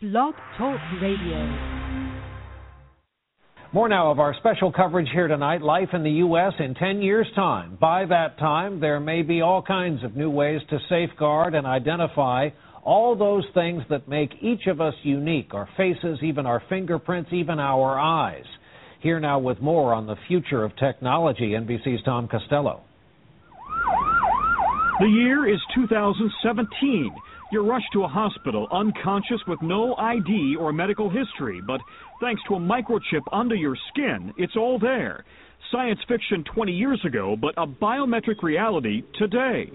Blog Talk Radio. More now of our special coverage here tonight Life in the U.S. in 10 years' time. By that time, there may be all kinds of new ways to safeguard and identify all those things that make each of us unique our faces, even our fingerprints, even our eyes. Here now with more on the future of technology, NBC's Tom Costello. The year is 2017. You're rushed to a hospital unconscious with no ID or medical history, but thanks to a microchip under your skin, it's all there. Science fiction 20 years ago, but a biometric reality today.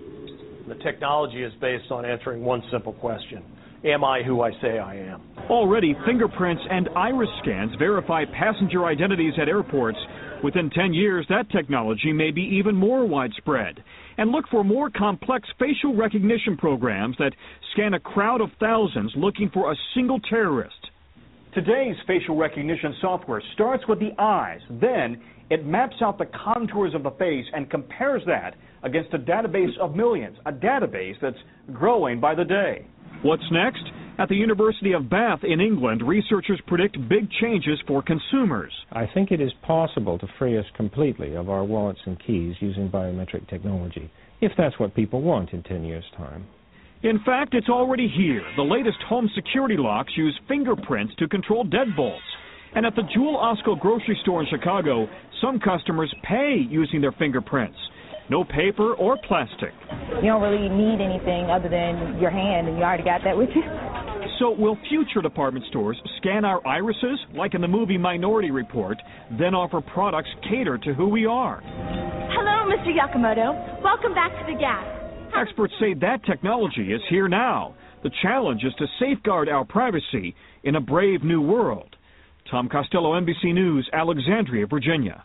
The technology is based on answering one simple question Am I who I say I am? Already, fingerprints and iris scans verify passenger identities at airports. Within 10 years, that technology may be even more widespread. And look for more complex facial recognition programs that scan a crowd of thousands looking for a single terrorist. Today's facial recognition software starts with the eyes. Then it maps out the contours of the face and compares that against a database of millions, a database that's growing by the day. What's next? At the University of Bath in England, researchers predict big changes for consumers. I think it is possible to free us completely of our wallets and keys using biometric technology, if that's what people want in 10 years' time. In fact, it's already here. The latest home security locks use fingerprints to control deadbolts. And at the Jewel Osco grocery store in Chicago, some customers pay using their fingerprints. No paper or plastic. You don't really need anything other than your hand, and you already got that with you. So, will future department stores scan our irises, like in the movie Minority Report, then offer products catered to who we are? Hello, Mr. Yakamoto. Welcome back to the Gap. Experts say that technology is here now. The challenge is to safeguard our privacy in a brave new world. Tom Costello, NBC News, Alexandria, Virginia.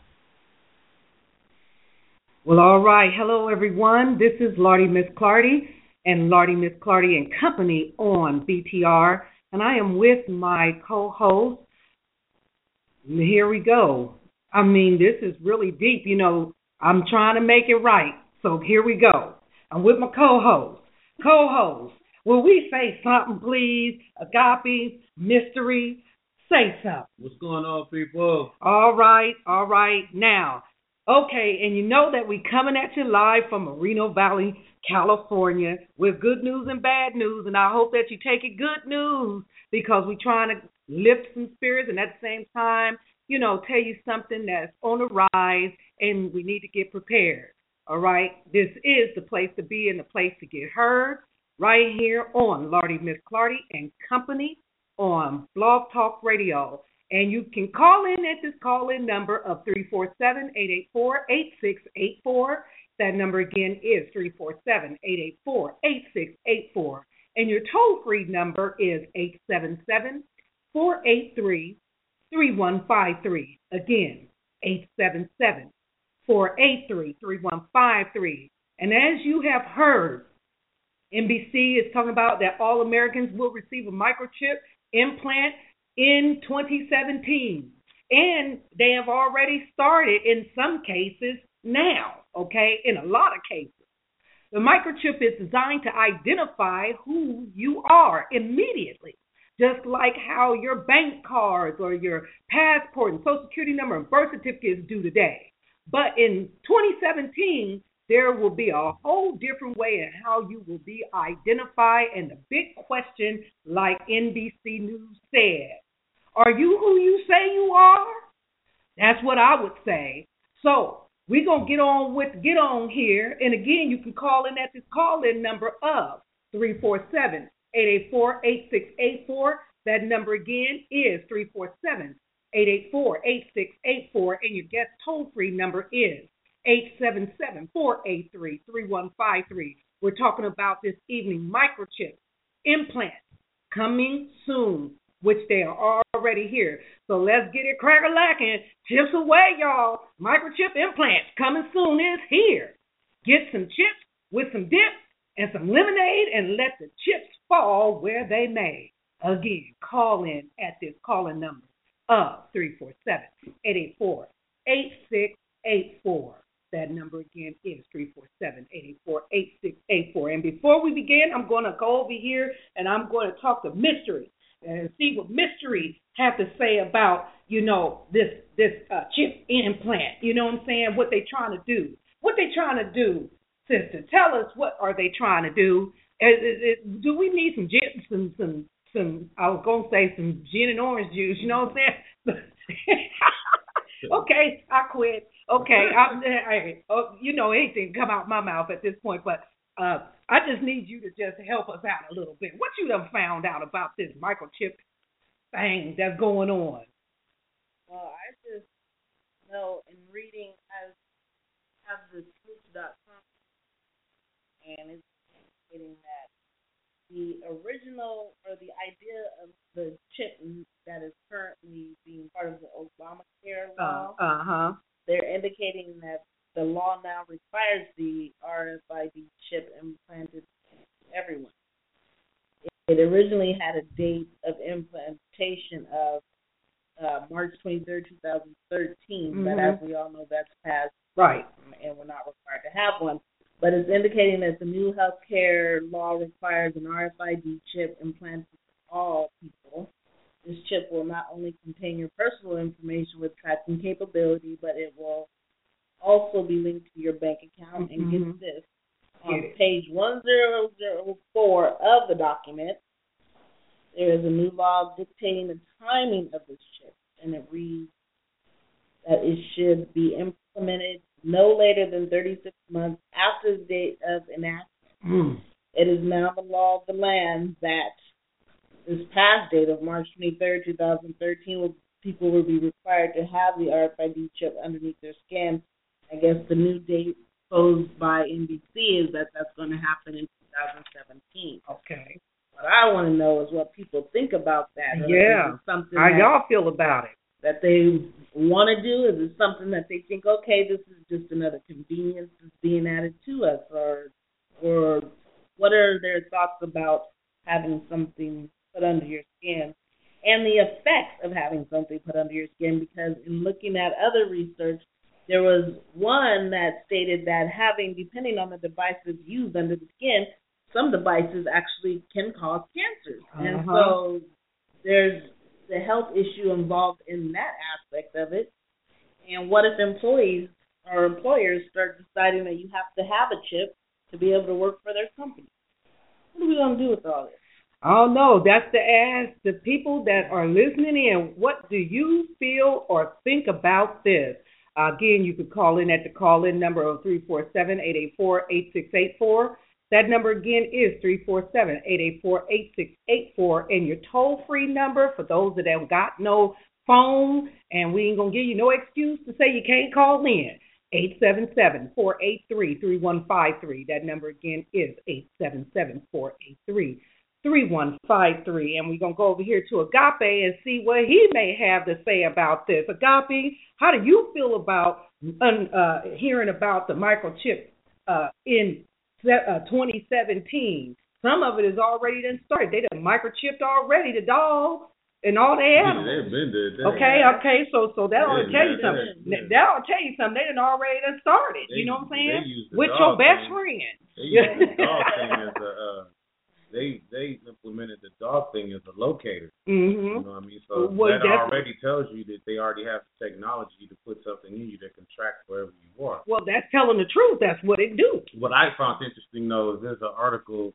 Well, all right. Hello, everyone. This is Lardy Miss Clardy and Lardy Miss Clardy and Company on BTR, and I am with my co-host. Here we go. I mean, this is really deep. You know, I'm trying to make it right. So here we go. I'm with my co-host. Co-host, will we say something, please? Agape, mystery, say something. What's going on, people? All right, all right. Now, okay, and you know that we coming at you live from Moreno Valley, California, with good news and bad news, and I hope that you take it good news because we're trying to lift some spirits and at the same time, you know, tell you something that's on the rise and we need to get prepared. All right, this is the place to be and the place to get heard right here on Lardy Miss Clardy and Company on Blog Talk Radio. And you can call in at this call in number of 347 884 8684. That number again is 347 884 8684. And your toll free number is 877 483 3153. Again, 877 483 3153. And as you have heard, NBC is talking about that all Americans will receive a microchip implant in 2017. And they have already started in some cases now, okay, in a lot of cases. The microchip is designed to identify who you are immediately, just like how your bank cards or your passport and social security number and birth certificates do today. But in 2017, there will be a whole different way in how you will be identified. And the big question, like NBC News said, are you who you say you are? That's what I would say. So we're gonna get on with get on here. And again, you can call in at this call-in number of 347-884-8684. That number again is 347 884 8684. And your guest toll free number is 877 483 3153. We're talking about this evening microchip implants coming soon, which they are already here. So let's get it cracker lacking. Chips away, y'all. Microchip implants coming soon is here. Get some chips with some dip and some lemonade and let the chips fall where they may. Again, call in at this calling number of 347 884 8684. That number again is 347 884 8684. And before we begin, I'm going to go over here and I'm going to talk to Mystery. And see what mystery have to say about you know this this uh, chip implant. You know what I'm saying? What they trying to do? What they trying to do, sister? Tell us what are they trying to do? Is, is, is, do we need some gin, some some some? I was gonna say some gin and orange juice. You know what I'm saying? okay, I quit. Okay, I'm, I, oh, you know anything come out my mouth at this point, but uh, I just need you to just help us out a little bit. What you done found out about this microchip thing that's going on? Well, I just know in reading, I have the truth.com, and it's stating that the original or the idea of the chip that is currently being part of the Obamacare law. Uh huh. They're indicating that the law now requires the RFID chip implanted to everyone. It originally had a date of implementation of uh, March 23rd, 2013, mm-hmm. but as we all know, that's passed. Right. And we're not required to have one. But it's indicating that the new health care law requires an RFID chip implanted for all people. This chip will not only contain your personal information with tracking capability, but it will also be linked to your bank account. And mm-hmm. get this on page 1004 of the document, there is a new law dictating the timing of this chip, and it reads that it should be implemented no later than 36 months after the date of enactment. Mm. It is now the law of the land that this past date of March 23, 2013, people will be required to have the RFID chip underneath their skin. I guess the new date posed by NBC is that that's going to happen in 2017. Okay. What I want to know is what people think about that. Yeah. Something How that, y'all feel about it? That they want to do? Is it something that they think, okay, this is just another convenience that's being added to us, or, or what are their thoughts about having something put under your skin, and the effects of having something put under your skin? Because in looking at other research, there was one that stated that having, depending on the devices used under the skin, some devices actually can cause cancers. Uh-huh. And so there's the health issue involved in that aspect of it. And what if employees or employers start deciding that you have to have a chip to be able to work for their company? What are we going to do with all this? I don't know. That's to ask the people that are listening in. What do you feel or think about this? Again, you could call in at the call in number of 347 884 8684. That number again is 347 884 8684. And your toll free number for those that have got no phone, and we ain't going to give you no excuse to say you can't call in. 877 483 3153. That number again is 877 483 3153. And we're going to go over here to Agape and see what he may have to say about this. Agape, how do you feel about uh, hearing about the microchip uh, in 2017? Some of it is already done started. They done microchipped already the dog and all the animals. Yeah, they've been there. Okay, okay, so so that'll Yeah, tell you something. That'll tell you something. They done already done started. They- you know what I'm saying? With your best thing. friend. They use the dog thing as a uh, they they implemented the dog thing as a locator. Mm-hmm. You know what I mean? So Well, that already tells you that they already have the technology to put something in you that can track wherever you are. Well, that's telling the truth. That's what it do. What I found interesting though is there's an article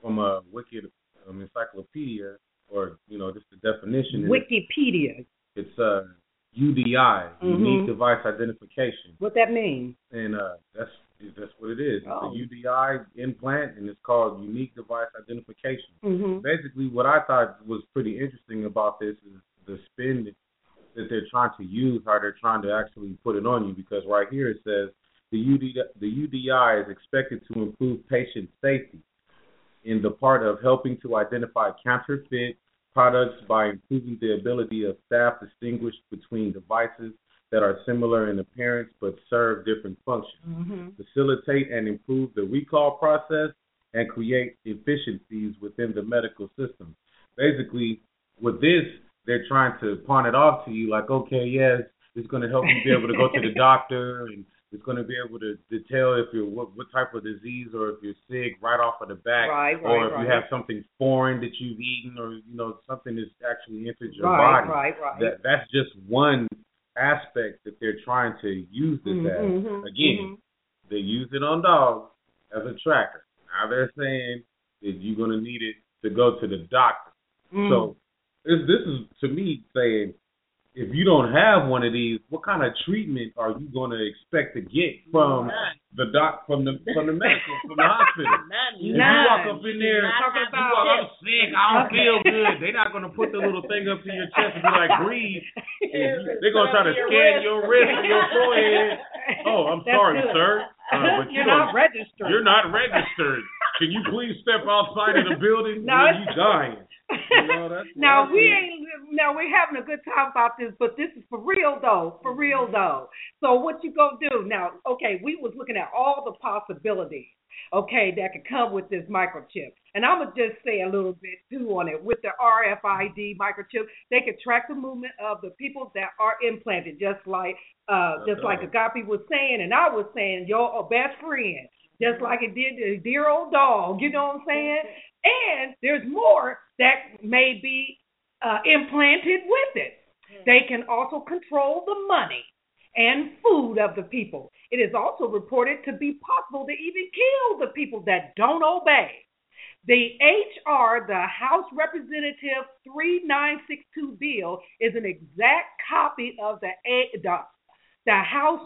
from a Wicked um, encyclopedia, or you know, just the definition. Wikipedia. It's uh, UDI, Mhm. unique device identification, What that mean? and uh, that's that's what it is. Oh. It's a UDI implant, and it's called unique device identification. Mm-hmm. Basically, what I thought was pretty interesting about this is the spin that, that they're trying to use, how they're trying to actually put it on you. Because right here it says the UDI, the UDI is expected to improve patient safety in the part of helping to identify counterfeit products by improving the ability of staff to distinguish between devices that are similar in appearance but serve different functions Mm-hmm. facilitate and improve the recall process, and create efficiencies within the medical system. Basically, with this, they're trying to pawn it off to you like, okay, yes, it's going to help you be able to go to the doctor and It's going to be able to, to tell if you're what, what type of disease or if you're sick right off of the back, Right, or if right. you have something foreign that you've eaten, or you know something that's actually entered your Right, body. right, right. That that's just one aspect that they're trying to use this Mhm, as. mhm, Again, they use it on dogs as a tracker. Now they're saying that you're going to need it to go to the doctor. Mm. So this this is to me saying if you don't have one of these, what kind of treatment are you going to expect to get from the doc from the from the medical from the hospital? None. If you walk up in there, talking about I'm sick, I don't feel good. They're not going to put the little thing up to your chest and be like, breathe. They're going to try to scan your wrist and your forehead. Oh, I'm That's sorry, good. sir. Uh, but You're you not registered. You're not registered. Can you please step outside of the building? No, When it's- you dying. You know, now we ain't now we're having a good time about this, but this is for real though, for real though. So what you gonna do now? Okay, we was looking at all the possibilities, okay, that could come with this microchip, and I'm gonna just say a little bit too on it with the RFID microchip. They could track the movement of the people that are implanted, just like uh, just like Agape was saying, and I was saying, your best friend, just like it did the dear old dog. You know what I'm saying? And there's more that may be uh, implanted with it. They can also control the money and food of the people. It is also reported to be possible to even kill the people that don't obey. The HR, the House Representative 3962 bill, is an exact copy of the, A- the, the House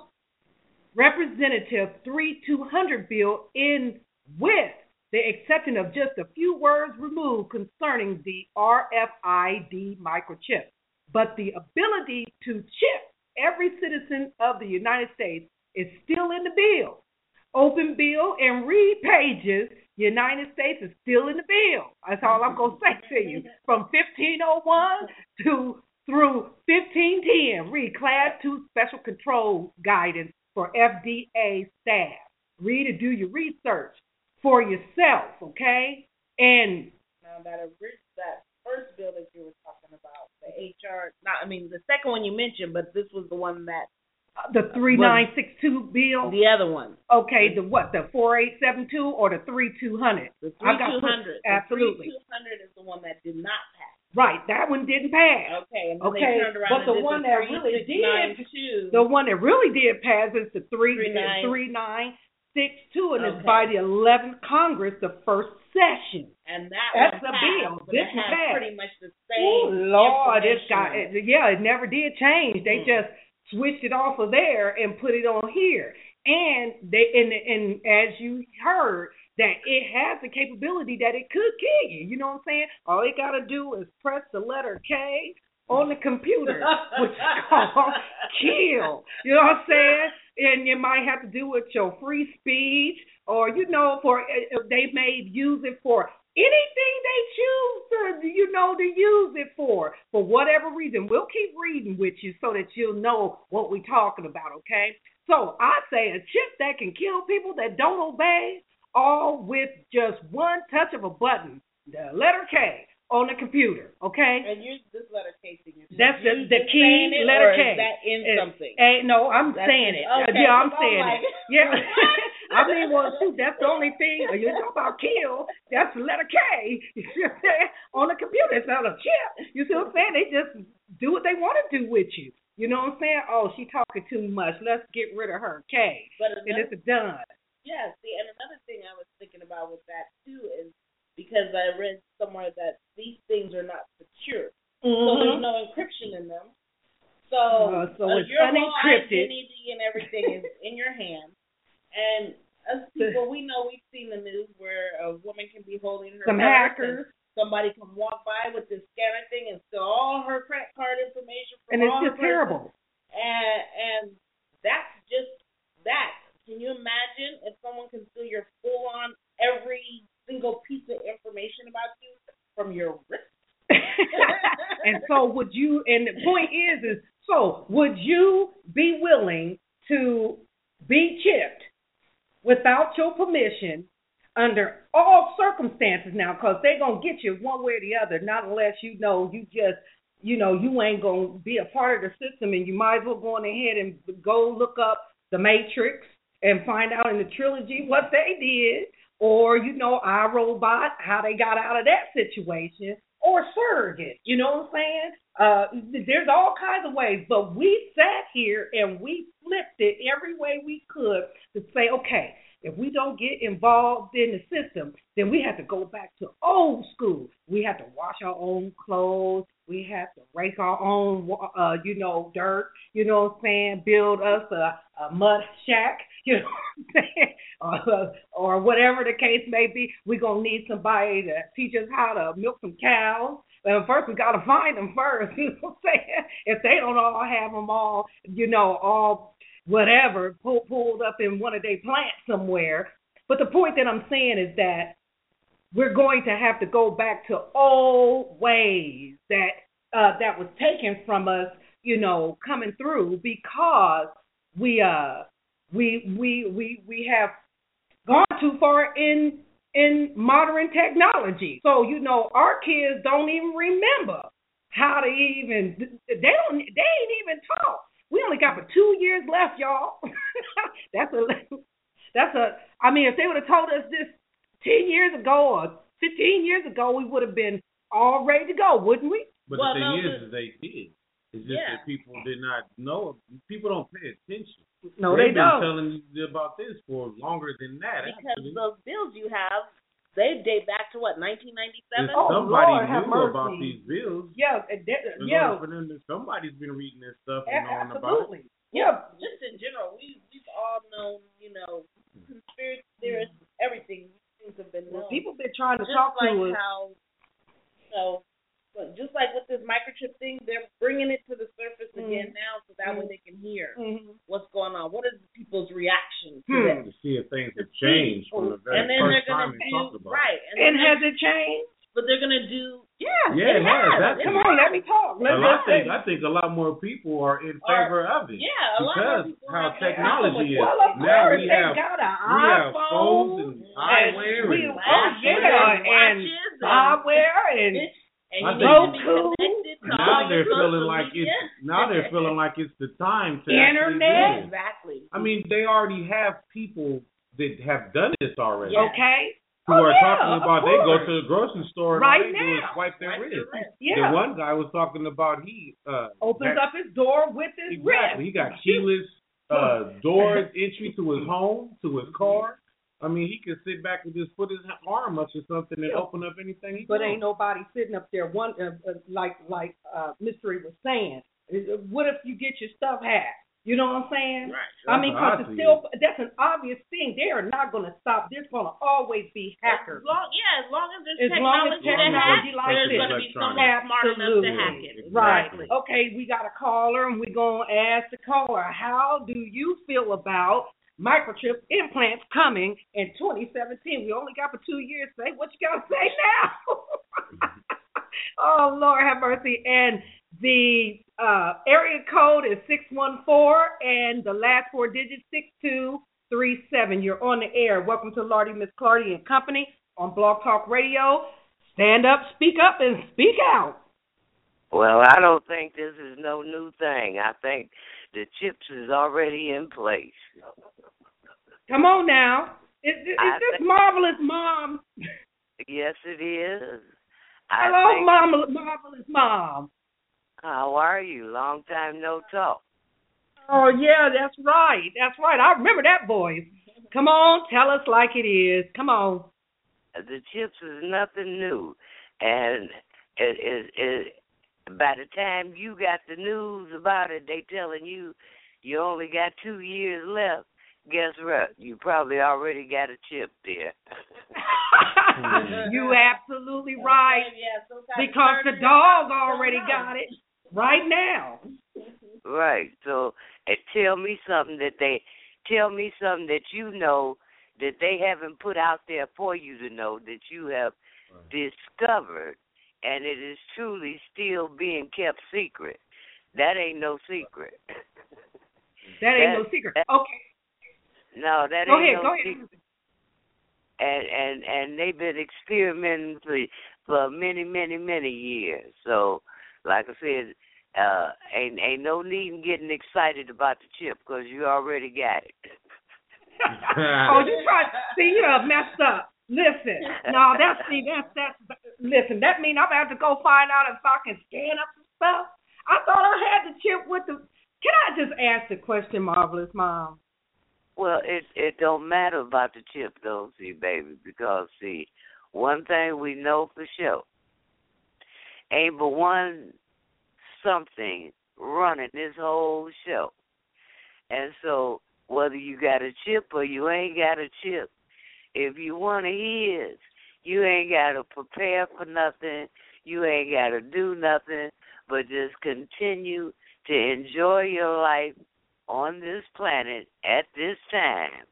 Representative 3200 bill in with the exception of just a few words removed concerning the RFID microchip. But the ability to chip every citizen of the United States is still in the bill. Open bill and read pages. United States is still in the bill. That's all I'm gonna say to you. From 1501 to through 1510, read Class Two Special Control Guidance for FDA staff. Read and do your research for yourself, okay? And Now that that first bill that you were talking about, the HR, not I mean the second one you mentioned, but this was the one that uh, the 3962 uh, bill. the other one. Okay, the what? The 4872 or the 3200? The I got put- 3200. Absolutely. The 3200 is the one that did not pass. Right, that one didn't pass. Okay, Okay, but the one that really did, 3692. the one that really did pass is the three Three nine. three nine six two, and it's by the 11th Congress, the first session. and that That's passed, bill. This one passed. pretty much the Oh same. Lord, this information guy, on it. it- yeah, it never did change. They Mm. just switched it off of there and put it on here. And they and and as you heard that it has the capability that it could kill you. You know what I'm saying? All they gotta do is press the letter K on the computer, which is called kill. You know what I'm saying? And you might have to do with your free speech, or you know, for uh, they may use it for anything they choose to, you know, to use it for, for whatever reason. We'll keep reading with you so that you'll know what we're talking about. Okay? So I say a chip that can kill people that don't obey, all with just one touch of a button, the letter K on the computer. Okay? And use this letter K signature. That's the the key it, letter K. That in Eh, something? eh, no, I'm That's saying it. it. Okay, yeah, I'm I'm saying it. Yeah. I mean, well, shoot, that's the only thing. You talk about kill. That's the letter K. You see what I'm saying? On the computer, it's not a chip. You see what I'm saying? They just do what they want to do with you. You know what I'm saying? Oh, she talking too much. Let's get rid of her. K. But And it's done. Yeah, see, and another thing I was thinking about with that too is because I read somewhere that these things are not secure, so Mhm. there's no encryption in them. So, Uh, so uh, your whole identity and everything is in your hand. And us people, we know we've seen the news where a woman can be holding her Some hackers. somebody can walk by with this scanner thing and steal all her credit card information from And it's just terrible. And and that's just that. Can you imagine if someone can steal your full on every single piece of information about you from your wrist? and so would you and the point is is so would you be willing to be chipped without your permission under all circumstances now because they're going to get you one way or the other not unless you know you just you know you ain't going to be a part of the system and you might as well go on ahead and go look up The Matrix and find out in the trilogy what they did, or you know, I Robot, how they got out of that situation, or Surrogate. You know what I'm saying? Uh, there's all kinds of ways, but we sat here and we flipped it every way we could to say, okay, if we don't get involved in the system, then we have to go back to old school. We have to wash our own clothes. We have to rake our own, uh, you know, dirt. You know what I'm saying? Build us a, a mud shack. You know or, or whatever the case may be. We're gonna need somebody to teach us how to milk some cows. And first, we got to find them first. You know what I'm saying? If they don't all have them all, you know, all whatever pull, pulled up in one of their plants somewhere. But the point that I'm saying is that we're going to have to go back to old ways that uh, that was taken from us, you know, coming through because we uh we we we we have gone too far in in modern technology. So you know, our kids don't even remember how to even they don't they ain't even taught we only got for two years left, y'all. that's a that's a. I mean, if they would have told us this ten years ago or fifteen years ago, we would have been all ready to go, wouldn't we? But well, the thing no, is, is they did. It's just yeah. that people did not know. People don't pay attention. No, They've they don't. Been telling you about this for longer than that. Because actually. those bills you have they date back to what 1997. Oh, somebody Lord, knew about these bills. Yeah, uh, uh, yeah. somebody's been reading this stuff and knowing about it. Yeah, just in general, we we've all known, you know, conspiracy theorists, everything. Things have been known. Well, people been trying to just talk like to us. How, so but just like with this microchip thing, they're bringing it to the surface mm-hmm. again now, so that mm-hmm. way they can hear mm-hmm. what's going on. What is people's reaction to hmm. that? To see if things have changed from the very and then first they're gonna time do, talked about right. it. And, and has it changed? But they're gonna do. Yeah, yeah, it, has. That's Come on, let me talk. Let well, I think I think a lot more people are in favor of it. Yeah, a lot because more how technology is. Well, of now course, we have got an we have phones and eyewear and, we, and yeah, and hardware and. And I you think- need to connected to now they're feeling like media. it's now they're feeling like it's the time to Internet. actually do it. Exactly. I mean, they already have people that have done this already. Yeah. Okay. Who Oh, are yeah, talking about they go to the grocery store and Right all they do is now. swipe their wrist. wrist. Yeah. The one guy was talking about he uh Opens got- up his door with his exactly. He got keyless uh doors entry to his home, to his car. I mean, he could sit back and just put his arm up or something and Yeah. open up anything he But wants. ain't nobody sitting up there one uh, uh, like like uh Mystery was saying. Uh, What if you get your stuff hacked? You know what I'm saying? Right. I mean, That's because it's still that's an obvious thing. They are not going to stop. There's going to always be hackers. As long, yeah, as long as there's As long as technology to technology hack, like there's going to be someone smart enough to hack it. Right. Okay, we got a caller, and we're going to ask the caller, how do you feel about microchip implants coming in 2017? We only got for two years. Say what you got to say now. oh, Lord have mercy. And the uh, area code is 614, and the last four digits 6237. You're on the air. Welcome to Lardy, Miss Clardy and Company on Blog Talk Radio. Stand up, speak up, and speak out. Well, I don't think this is no new thing. I think the chips is already in place. Come on now. Is, is, is this think- marvelous mom? Yes, it is. I Hello, think, mom, marvelous mom. How are you? Long time no talk. Oh yeah, that's right. That's right. I remember that voice. Come on, tell us like it is. Come on. The chips is nothing new, and it is it, by the time you got the news about it, they telling you you only got two years left. Guess what? You probably already got a chip there. you absolutely right. Because the surgery- dog already got it right now. Right. So tell me something that they tell me something that you know that they haven't put out there for you to know that you have discovered and it is truly still being kept secret. That ain't no secret. That ain't That- no secret. that- Okay. No, that Go ain't ahead, no go ahead. And and and they've been experimenting for for many, many, many years. So, like I said, uh, ain't ain't no need in getting excited about the chip because you already got it. oh, you try? See, you have messed up. Listen, no, that's see, that's that's. Listen, that mean I'm about to go find out if I can scan up some stuff. I thought I had the chip with the. Can I just ask the question, marvelous mom? Well, it it don't matter about the chip though, see, baby, because see, one thing we know for sure, ain't but one something running this whole show. And so whether you got a chip or you ain't got a chip, if you want to his, you ain't got to prepare for nothing. You ain't got to do nothing, but just continue to enjoy your life on this planet at this time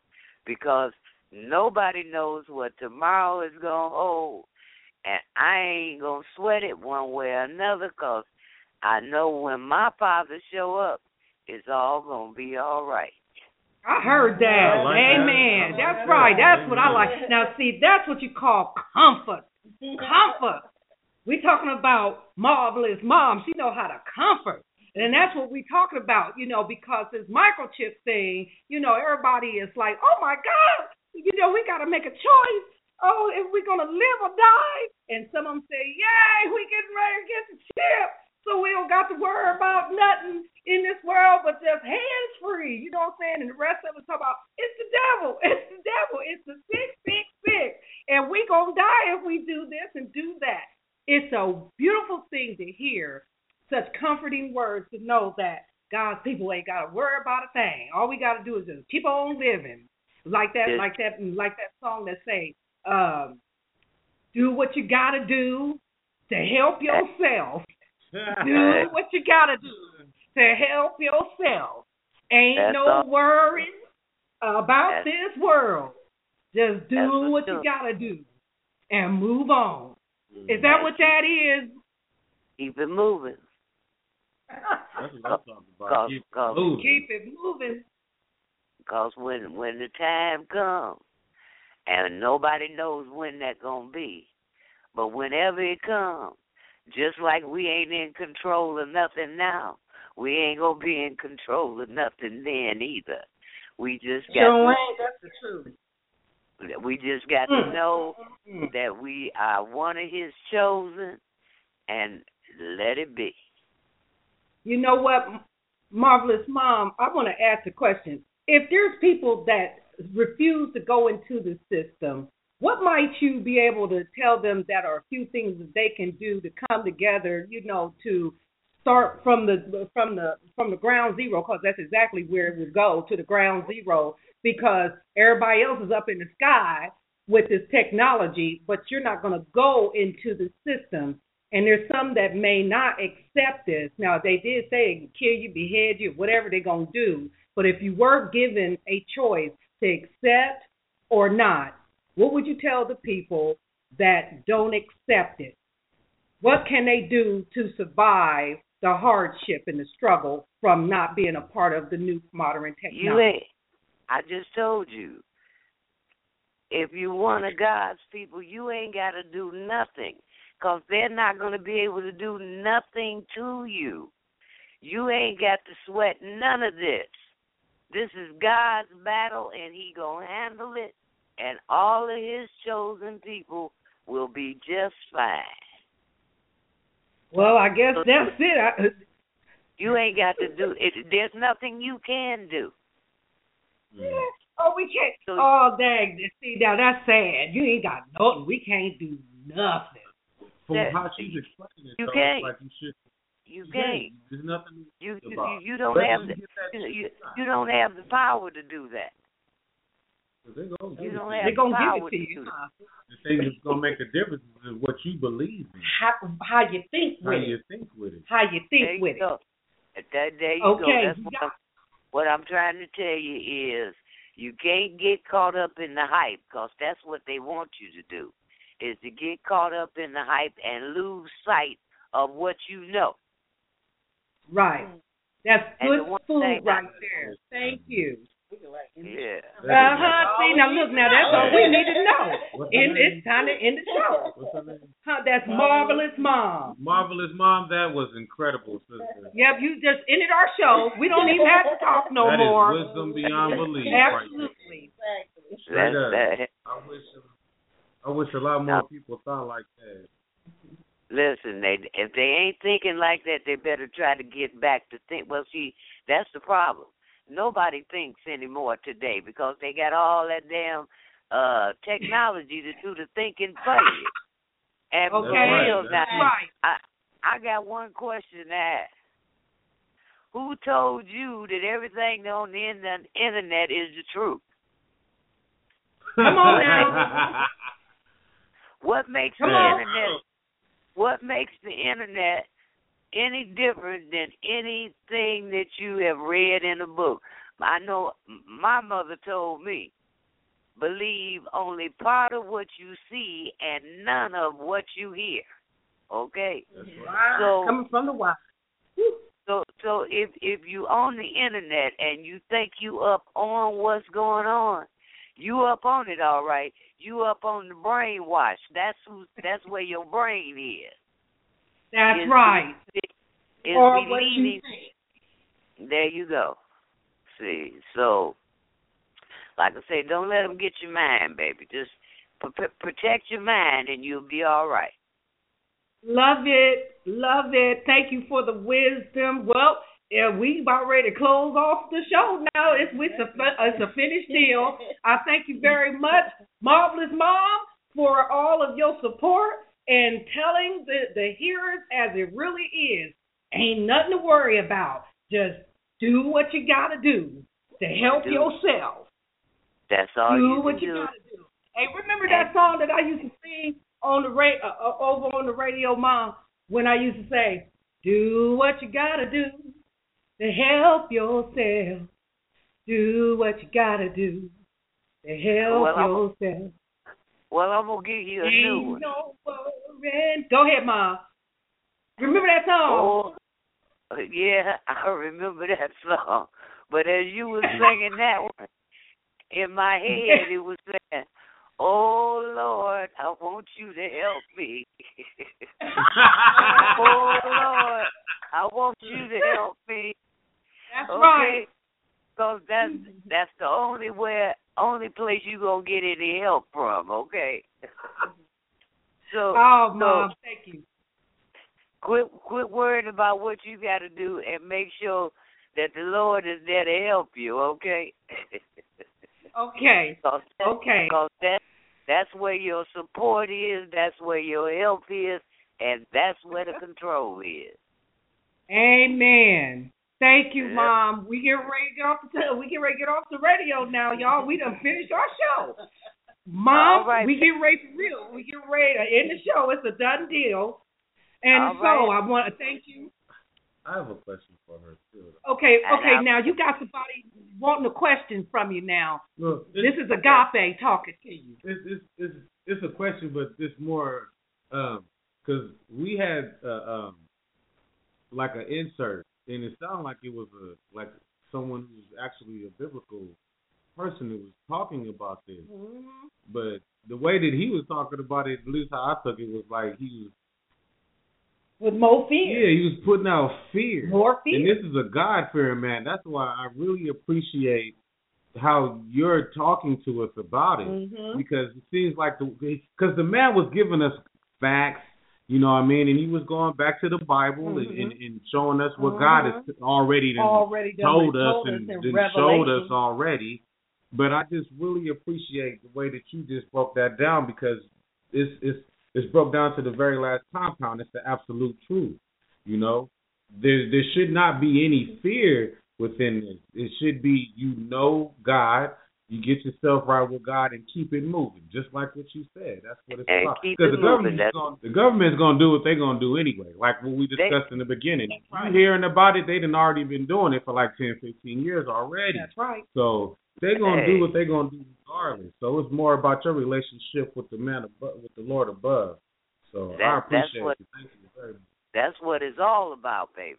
because nobody knows what tomorrow is going to hold. And I ain't going to sweat it one way or another because I know when my father show up, it's all going to be all right. I heard that. Like Amen. That. That's right. That's what I like. Now, see, that's what you call comfort. Comfort. We talking about marvelous mom. She know how to comfort. And that's what we're talking about, you know, because this microchip thing, you know, everybody is like, oh my God, you know, we got to make a choice. Oh, if we're going to live or die. And some of them say, yay, we getting ready to get the chip. So we don't got to worry about nothing in this world but just hands free. You know what I'm saying? And the rest of us talk about it's the devil, it's the devil, it's the sick, sick, sick. And we gonna die if we do this and do that. It's a beautiful thing to hear such comforting words to know that God's people ain't got to worry about a thing. All we got to do is just keep on living, like that, yes. like that, like that song that say, um, "Do what you got to do to help yourself. do what you got to do to help yourself. Ain't That's no all. about That's this world. Just do what you got to do and move on. Is that what that is? Keep it moving. That's what I'm talking about. Keep, cause, moving. keep it moving. Because when when the time comes, and nobody knows when that's gonna be, but whenever it comes, just like we ain't in control of nothing now, we ain't gonna be in control of nothing then either. We just got. Sure ain't. That's the truth. We just got mm. to know mm. that we are one of His chosen, and let it be. You know what, marvelous mom? I want to ask a question. If there's people that refuse to go into the system, what might you be able to tell them that are a few things that they can do to come together, you know, to start from the from the from the ground zero because that's exactly where it would go to the ground zero because everybody else is up in the sky with this technology, but you're not going to go into the system and there's some that may not accept this. Now, they did say kill you, behead you, whatever they're going to do. But if you were given a choice to accept or not, what would you tell the people that don't accept it? What can they do to survive the hardship and the struggle from not being a part of the new modern technology? You ain't. I just told you. If you one of God's people, you ain't got to do nothing because they're not going to be able to do nothing to you. You ain't got to sweat none of this. This is God's battle, and He gonna handle it, and all of His chosen people will be just fine. Well, I guess that's it. I, you ain't got to do it. There's nothing you can do. Yeah. Oh, we can't. So, oh, dang. See, now that's sad. You ain't got nothing. We can't do nothing from that, how she's explaining it, you can't. like you should. You can't. There's nothing. You you, you don't have the you, you don't have the power to do that. They're gonna, you don't have they're gonna give it to you. The thing that's gonna make a difference is what you believe in. How how you think with how it. you think with it. How you think there with you it. That, there you okay, go. That's what, I'm, what I'm trying to tell you is you can't get caught up in the hype because that's what they want you to do is to get caught up in the hype and lose sight of what you know. Right. That's good food right there. Thank you. Yeah. Uh huh. See now, look now. That's all we need to know. In it's time to end the show. What's? Huh, that's marvelous mom. Marvelous mom. That was incredible, sister. Yep, you just ended our show. We don't even have to talk no That is more. wisdom beyond belief. Absolutely. there. That's Straight up. that. I wish. I wish a lot more people thought like that. Listen, they if they ain't thinking like that, they better try to get back to think. Well, see, that's the problem. Nobody thinks anymore today because they got all that damn uh technology to do the thinking for you. And Okay. for real That's now, right. I I got one question to ask. Who told you that everything on the internet is the truth? Come on now. What makes Come the on. internet what makes the internet any different than anything that you have read in a book? I know my mother told me, believe only part of what you see and none of what you hear. Okay? So Coming from the wild. so so if if you on the internet and you think you up on what's going on, you up on it all right. You up on the brainwash. That's who that's where your brain is. That's Is- right. Is Or what you believing there you go. See, so like I say, don't let them get your mind, baby. Just p- protect your mind, and you'll be all right. Love it. Love it. Thank you for the wisdom. Well, yeah, we about ready to close off the show now. It's it's a it's a finished deal. I thank you very much, marvelous mom, for all of your support and telling the the hearers as it really is. Ain't nothing to worry about. Just do what you gotta do to help Do. yourself. That's all do you what you do. gotta do. Hey, remember that song that I used to sing on the ra- uh, uh, over on the radio, mom, when I used to say, "Do what you gotta do to help yourself. Do what you gotta do to help Well, I'm- yourself." Well, I'm gonna give you a new Ain't one. no worrying. Go ahead, mom. Remember that song? Oh, uh, yeah, I remember that song. But as you were singing that one, in my head it was saying, "Oh Lord, I want you to help me." oh Lord, I want you to help me. That's okay? right. Because that's that's the only way, only place you gonna get any help from. Okay. so Oh, so mom, thank you. quit quit worrying about what you got to do and make sure that the Lord is there to help you. Okay. Okay. That, Okay. Cause that that's where your support is. That's where your help is, and that's where the control is. Amen. Thank you, Mom. We get ready to get off the we get ready to get off the radio now, y'all. We done finished our show. Mom, right. we get ready for real. We get ready to end the show. It's a done deal. And All so right. I want to thank you. I have a question for her too. Okay, okay. Now you got somebody wanting a question from you. Now Look, this is Agape talking to you. it's it's it's, it's a question, but it's more because we had uh, um like an insert, and it sounded like it was a like someone who's actually a biblical person who was talking about this. But the way that he was talking about it, at least how I took it, was like he was With more fear. yeah, he was putting out fear. More fear. And this is a God fearing man. That's why I really appreciate how you're talking to us about it Mhm. because it seems like the because the man was giving us facts, you know what I mean, and he was going back to the Bible and, and, and showing us what God has already done Already told us told us and, and showed us already. But I just really appreciate the way that you just broke that down because it's it's it's broke down to the very last compound. It's the absolute truth. You know, there there should not be any fear within this. It should be you know God, you get yourself right with God, and keep it moving, just like what you said. That's what it's And about. Because it the government's going the government's going to do what they're going to do anyway, like what we discussed in the beginning. You hearing about it? They done already been doing it for like 10, 15 years already. That's right. So they're gonna Hey. do what they're gonna do regardless. So it's more about your relationship with the man above, with the Lord above. So I That- that's appreciate what- you. Thank you very much. That's what it's all about, baby.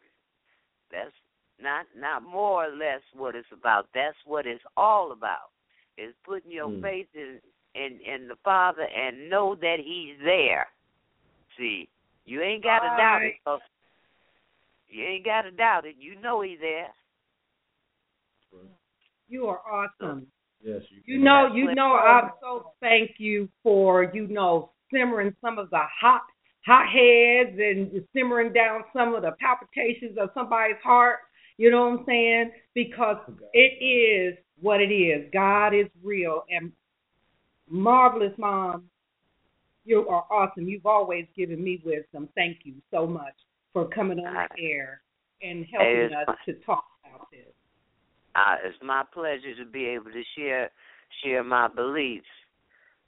That's not not more or less what it's about. That's what it's all about. Is putting your Mm. faith in, in in the Father and know that He's there. See, you ain't got to doubt it. Folks. You ain't got to doubt it. You know He's there. You are awesome. Yes, you. You know, That's you know, I'm so thank you for you know simmering some of the hot hot heads and simmering down some of the palpitations of somebody's heart. You know what I'm saying? Because it is what it is. God is real and marvelous, mom. You are awesome. You've always given me wisdom. Thank you so much for coming on the air and helping us to talk about this. Uh, it's my pleasure to be able to share share my beliefs,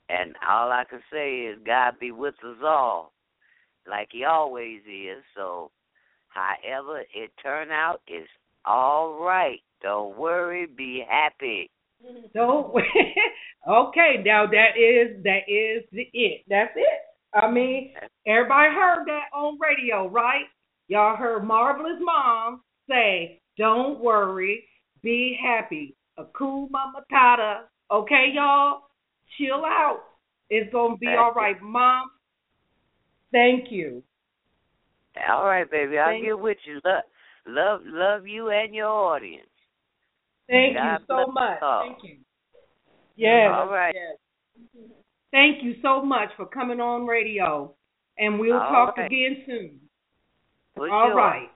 and all I can say is God be with us all, like He always is. So, however it turn out, it's all right. Don't worry, be happy. Don't okay, now that is that is the it. That's it. I mean, everybody heard that on radio, right? Y'all heard Marvelous Mom say, Don't worry, be happy. A cool mama tata. Okay, y'all? Chill out. It's gonna be all right. Mom, thank you. All right, baby, I'll Thank get with you. Love, love, love you and your audience. Thank God you so much. Thank you. Yes. All right. Thank you so much for coming on radio. And we'll All talk right. again soon. For All sure. right.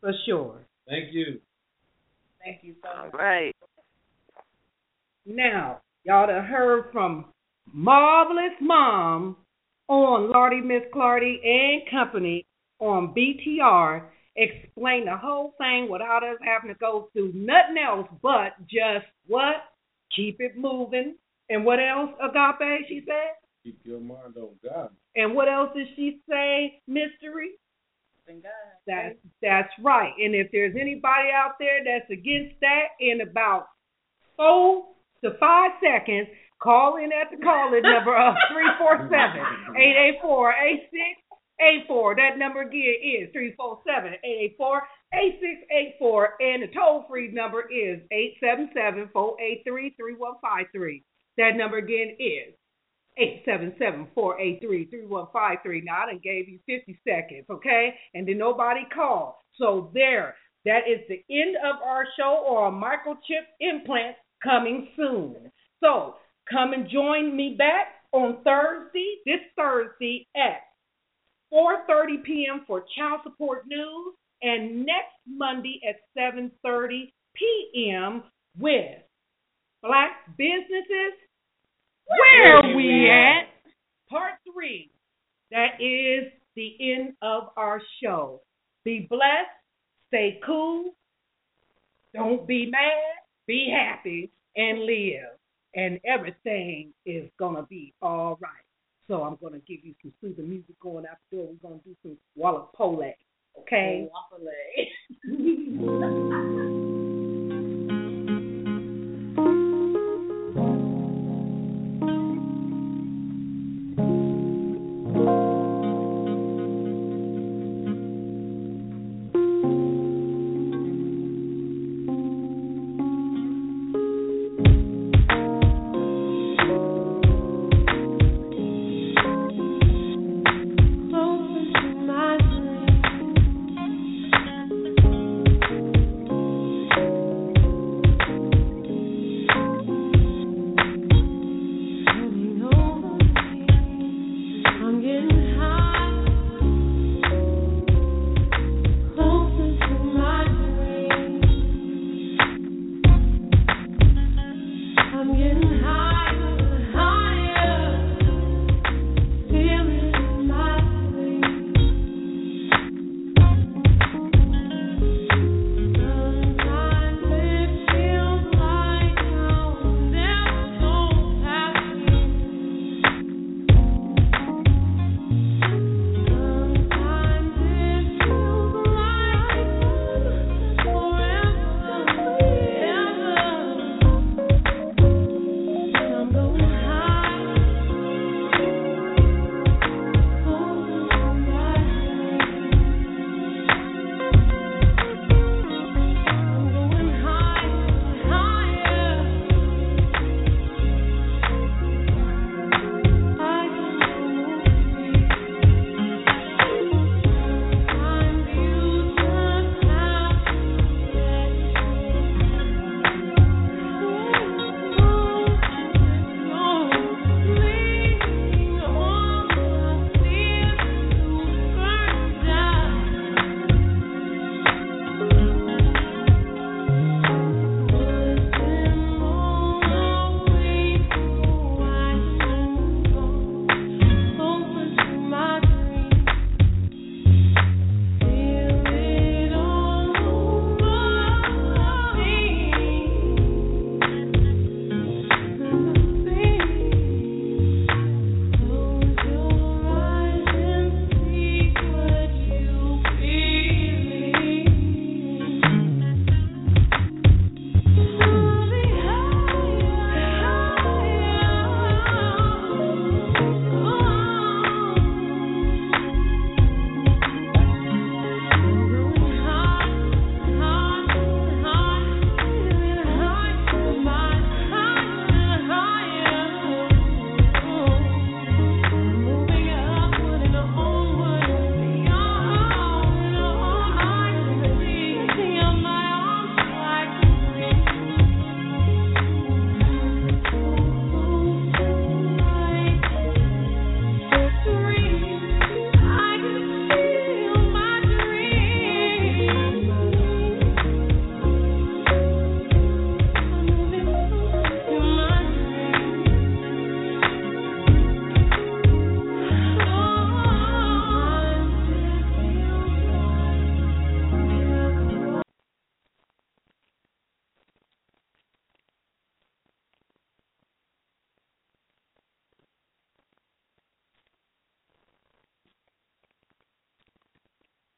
For sure. Thank you. Thank you so much. right. Now, y'all done heard from Marvelous Mom on Lardy Miss Clardy and Company on BTR. Explain the whole thing without us having to go through nothing else but just what? Keep it moving. And what else, Agape, she said? Keep your mind on God. And what else did she say, Mystery? God. That's that's right. And if there's anybody out there that's against that, in about four to five seconds, call in at the call in number of three four seven eight eight four eight six eight four. That number again is three four seven eight eight four eight six eight four, and the toll free number is eight seven seven four eight three three one five three. That number again is eight seven seven four eight three three one five three. Now I done gave you fifty seconds, okay? And then nobody called. So there, that is the end of our show on microchip implants coming soon. So come and join me back on Thursday, this Thursday at 4:30 p.m. for child support news, and next Monday at 7:30 p.m. with Black businesses. Where we at? Part three. That is the end of our show. Be blessed. Stay cool. Don't be mad. Be happy and live. And everything is going to be all right. So I'm going to give you some soothing music going out the door. We're going to do some Walla Pole. Okay?